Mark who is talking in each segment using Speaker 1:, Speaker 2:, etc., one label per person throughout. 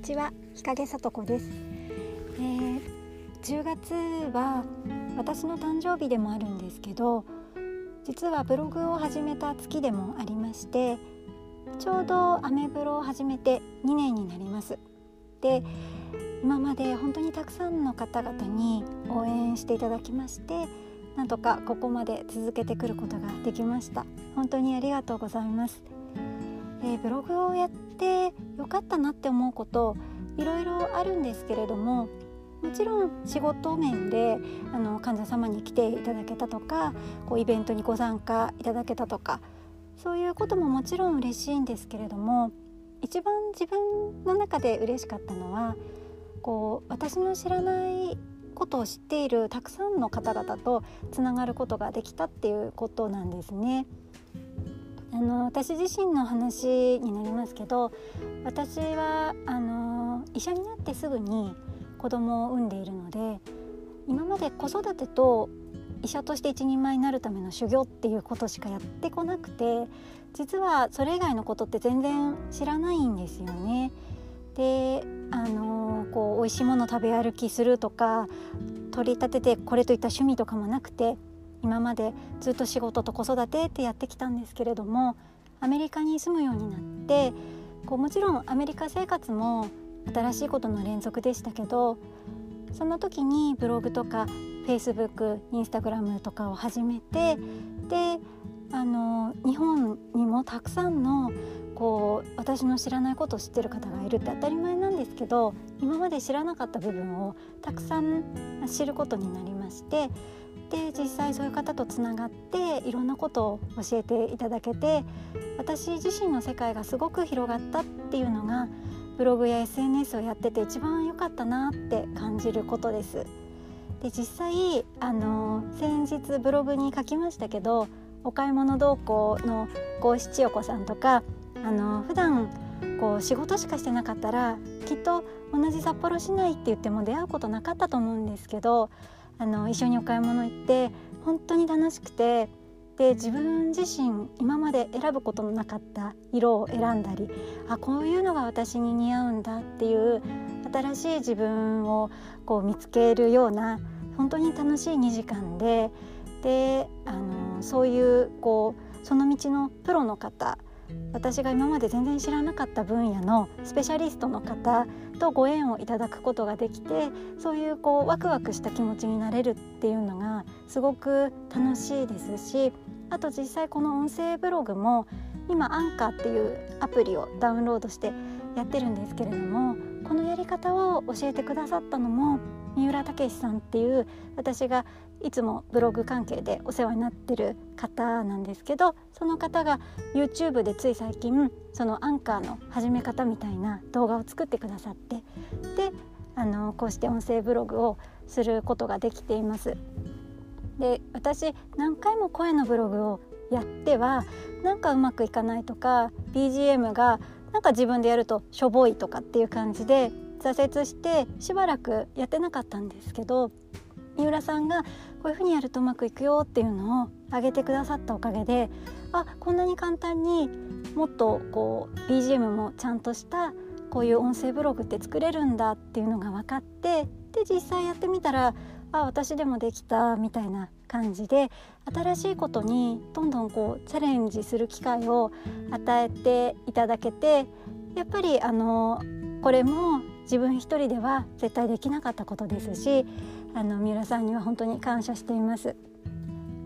Speaker 1: にちは。日陰さとこです、えー、10月は私の誕生日でもあるんですけど実はブログを始めた月でもありましてちょうどアメブロを始めて2年になります。で今まで本当にたくさんの方々に応援していただきましてなんとかここまで続けてくることができました。本当にありがとうございます。えー、ブログをやってよかったなって思うこといろいろあるんですけれどももちろん仕事面であの患者様に来ていただけたとかこうイベントにご参加いただけたとかそういうことももちろん嬉しいんですけれども一番自分の中で嬉しかったのはこう私の知らないことを知っているたくさんの方々とつながることができたっていうことなんですね。の私自身の話になりますけど私はあの医者になってすぐに子供を産んでいるので今まで子育てと医者として一人前になるための修行っていうことしかやってこなくて実はそれ以外のことって全然知らないんですよね。であのこう美味しいもの食べ歩きするとか取り立ててこれといった趣味とかもなくて今までずっと仕事と子育てってやってきたんですけれどもアメリカに住むようになってこうもちろんアメリカ生活も新しいことの連続でしたけどその時にブログとか Facebook インスタグラムとかを始めてであの日本にもたくさんのこう私の知らないことを知ってる方がいるって当たり前なんですけど今まで知らなかった部分をたくさん知ることになりましてで実際そういう方とつながっていろんなことを教えていただけて私自身の世界がすごく広がったっていうのがブログや SNS をやってて一番良かったなって感じることです。で実際あの先日ブログに書きましたけどお買い物同行の郷七代子さんとかあの普段こう仕事しかしてなかったらきっと同じ札幌市内って言っても出会うことなかったと思うんですけどあの一緒にお買い物行って本当に楽しくてで自分自身今まで選ぶことのなかった色を選んだりあこういうのが私に似合うんだっていう新しい自分をこう見つけるような本当に楽しい2時間でであのそういうこうその道のプロの方私が今まで全然知らなかった分野のスペシャリストの方とご縁をいただくことができてそういうこうワクワクした気持ちになれるっていうのがすごく楽しいですしあと実際この音声ブログも今アンカーっていうアプリをダウンロードしてやってるんですけれどもこのやり方を教えてくださったのも三浦武さんっていう私がいつもブログ関係でお世話になってる方なんですけどその方が YouTube でつい最近そのアンカーの始め方みたいな動画を作ってくださってであのこうして音声ブログをすることができています。で私何回も声のブログをやってはなんかうまくいかないとか BGM がなんか自分でやるとしょぼいとかっていう感じで挫折してしばらくやってなかったんですけど三浦さんがこういうふうにやるとうまくいくよっていうのを挙げてくださったおかげであこんなに簡単にもっとこう BGM もちゃんとしたこういう音声ブログって作れるんだっていうのが分かってで実際やってみたらあ私でもできたみたいな感じで新しいことにどんどんこうチャレンジする機会を与えていただけてやっぱりあのこれも自分一人では絶対できなかったことですしあの三浦さんには本当に感謝しています。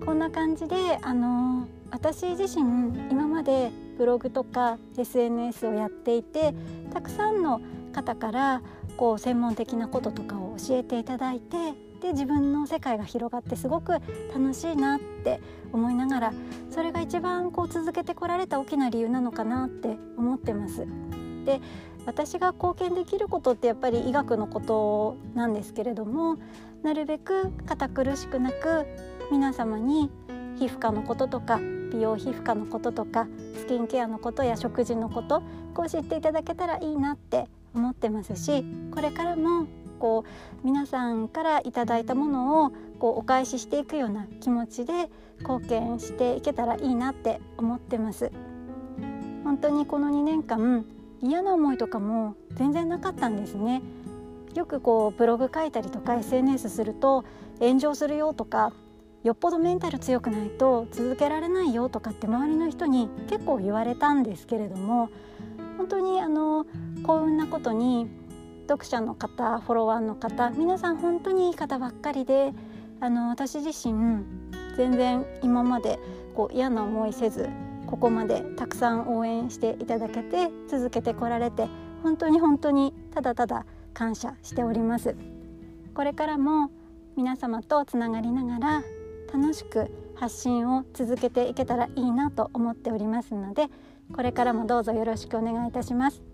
Speaker 1: こんな感じであの私自身今までブログとか SNS をやっていてたくさんの方からこう専門的なこととかを教えていただいてで自分の世界が広がってすごく楽しいなって思いながらそれが一番こう続けてこられた大きな理由なのかなって思ってます。で私が貢献できることってやっぱり医学のことなんですけれどもなるべく堅苦しくなく皆様に皮膚科のこととか美容皮膚科のこととかスキンケアのことや食事のことこう知っていただけたらいいなって思ってますしこれからもこう皆さんからいただいたものをこうお返ししていくような気持ちで貢献していけたらいいなって思ってます。本当にこの2年間嫌な思いとかも全然なかったんですね。よくこうブログ書いたりとか SNS すると炎上するよとかよっぽどメンタル強くないと続けられないよとかって周りの人に結構言われたんですけれども本当にあの幸運なことに読者の方フォロワーの方皆さん本当にいい方ばっかりであの私自身全然今までこう嫌な思いせずここまでたくさん応援していただけて続けてこられて本当に本当にただただ感謝しております。これからも皆様とつながりながら楽しく発信を続けていけたらいいなと思っておりますのでこれからもどうぞよろしくお願いいたします。